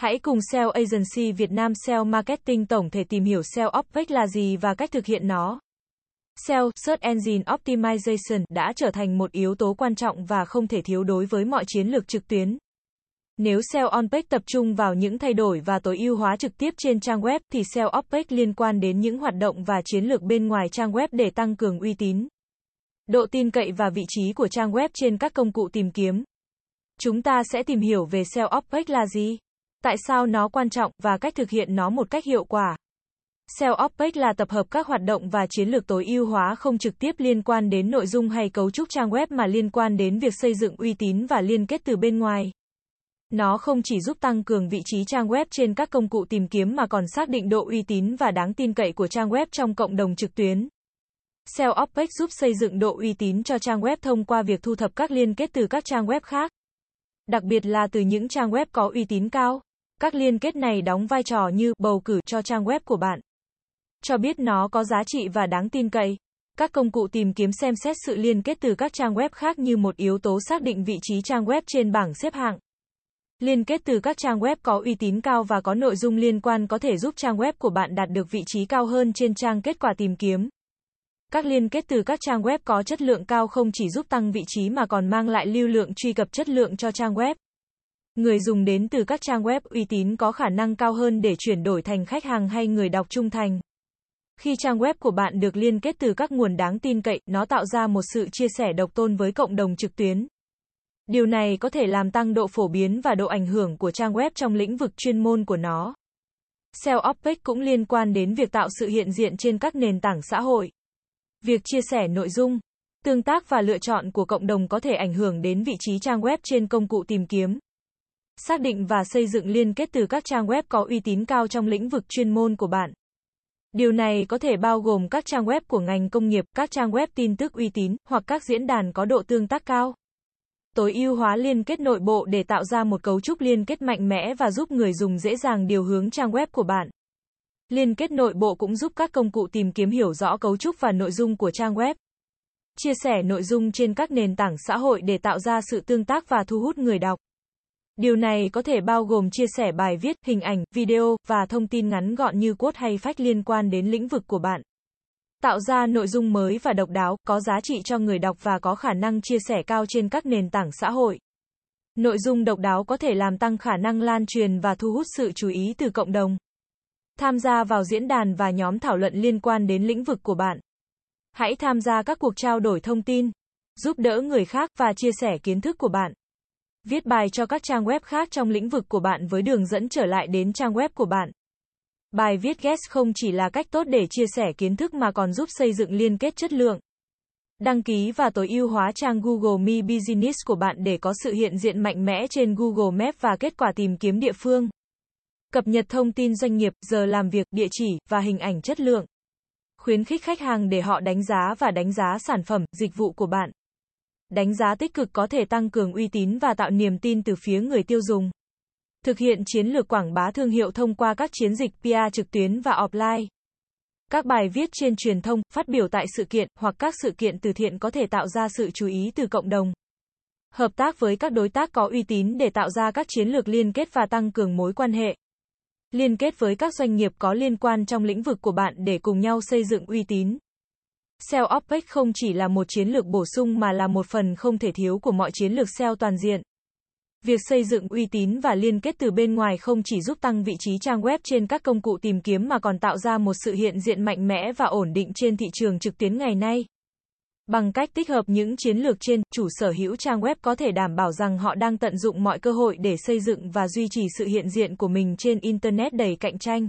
Hãy cùng SEO Agency Việt Nam SEO Marketing tổng thể tìm hiểu SEO Opec là gì và cách thực hiện nó. SEO, Search Engine Optimization, đã trở thành một yếu tố quan trọng và không thể thiếu đối với mọi chiến lược trực tuyến. Nếu SEO Onpage tập trung vào những thay đổi và tối ưu hóa trực tiếp trên trang web thì SEO Offpage liên quan đến những hoạt động và chiến lược bên ngoài trang web để tăng cường uy tín, độ tin cậy và vị trí của trang web trên các công cụ tìm kiếm. Chúng ta sẽ tìm hiểu về SEO off-page là gì, tại sao nó quan trọng và cách thực hiện nó một cách hiệu quả. SEO OPEC là tập hợp các hoạt động và chiến lược tối ưu hóa không trực tiếp liên quan đến nội dung hay cấu trúc trang web mà liên quan đến việc xây dựng uy tín và liên kết từ bên ngoài. Nó không chỉ giúp tăng cường vị trí trang web trên các công cụ tìm kiếm mà còn xác định độ uy tín và đáng tin cậy của trang web trong cộng đồng trực tuyến. SEO opex giúp xây dựng độ uy tín cho trang web thông qua việc thu thập các liên kết từ các trang web khác. Đặc biệt là từ những trang web có uy tín cao. Các liên kết này đóng vai trò như bầu cử cho trang web của bạn. Cho biết nó có giá trị và đáng tin cậy. Các công cụ tìm kiếm xem xét sự liên kết từ các trang web khác như một yếu tố xác định vị trí trang web trên bảng xếp hạng. Liên kết từ các trang web có uy tín cao và có nội dung liên quan có thể giúp trang web của bạn đạt được vị trí cao hơn trên trang kết quả tìm kiếm. Các liên kết từ các trang web có chất lượng cao không chỉ giúp tăng vị trí mà còn mang lại lưu lượng truy cập chất lượng cho trang web. Người dùng đến từ các trang web uy tín có khả năng cao hơn để chuyển đổi thành khách hàng hay người đọc trung thành. Khi trang web của bạn được liên kết từ các nguồn đáng tin cậy, nó tạo ra một sự chia sẻ độc tôn với cộng đồng trực tuyến. Điều này có thể làm tăng độ phổ biến và độ ảnh hưởng của trang web trong lĩnh vực chuyên môn của nó. SEO Opage cũng liên quan đến việc tạo sự hiện diện trên các nền tảng xã hội. Việc chia sẻ nội dung, tương tác và lựa chọn của cộng đồng có thể ảnh hưởng đến vị trí trang web trên công cụ tìm kiếm. Xác định và xây dựng liên kết từ các trang web có uy tín cao trong lĩnh vực chuyên môn của bạn. Điều này có thể bao gồm các trang web của ngành công nghiệp, các trang web tin tức uy tín, hoặc các diễn đàn có độ tương tác cao tối ưu hóa liên kết nội bộ để tạo ra một cấu trúc liên kết mạnh mẽ và giúp người dùng dễ dàng điều hướng trang web của bạn. Liên kết nội bộ cũng giúp các công cụ tìm kiếm hiểu rõ cấu trúc và nội dung của trang web. Chia sẻ nội dung trên các nền tảng xã hội để tạo ra sự tương tác và thu hút người đọc. Điều này có thể bao gồm chia sẻ bài viết, hình ảnh, video và thông tin ngắn gọn như quote hay phách liên quan đến lĩnh vực của bạn tạo ra nội dung mới và độc đáo, có giá trị cho người đọc và có khả năng chia sẻ cao trên các nền tảng xã hội. Nội dung độc đáo có thể làm tăng khả năng lan truyền và thu hút sự chú ý từ cộng đồng. Tham gia vào diễn đàn và nhóm thảo luận liên quan đến lĩnh vực của bạn. Hãy tham gia các cuộc trao đổi thông tin, giúp đỡ người khác và chia sẻ kiến thức của bạn. Viết bài cho các trang web khác trong lĩnh vực của bạn với đường dẫn trở lại đến trang web của bạn. Bài viết guest không chỉ là cách tốt để chia sẻ kiến thức mà còn giúp xây dựng liên kết chất lượng. Đăng ký và tối ưu hóa trang Google My Business của bạn để có sự hiện diện mạnh mẽ trên Google Maps và kết quả tìm kiếm địa phương. Cập nhật thông tin doanh nghiệp, giờ làm việc, địa chỉ và hình ảnh chất lượng. Khuyến khích khách hàng để họ đánh giá và đánh giá sản phẩm, dịch vụ của bạn. Đánh giá tích cực có thể tăng cường uy tín và tạo niềm tin từ phía người tiêu dùng. Thực hiện chiến lược quảng bá thương hiệu thông qua các chiến dịch PR trực tuyến và offline. Các bài viết trên truyền thông, phát biểu tại sự kiện hoặc các sự kiện từ thiện có thể tạo ra sự chú ý từ cộng đồng. Hợp tác với các đối tác có uy tín để tạo ra các chiến lược liên kết và tăng cường mối quan hệ. Liên kết với các doanh nghiệp có liên quan trong lĩnh vực của bạn để cùng nhau xây dựng uy tín. SEO OPEC không chỉ là một chiến lược bổ sung mà là một phần không thể thiếu của mọi chiến lược SEO toàn diện. Việc xây dựng uy tín và liên kết từ bên ngoài không chỉ giúp tăng vị trí trang web trên các công cụ tìm kiếm mà còn tạo ra một sự hiện diện mạnh mẽ và ổn định trên thị trường trực tuyến ngày nay. Bằng cách tích hợp những chiến lược trên, chủ sở hữu trang web có thể đảm bảo rằng họ đang tận dụng mọi cơ hội để xây dựng và duy trì sự hiện diện của mình trên Internet đầy cạnh tranh.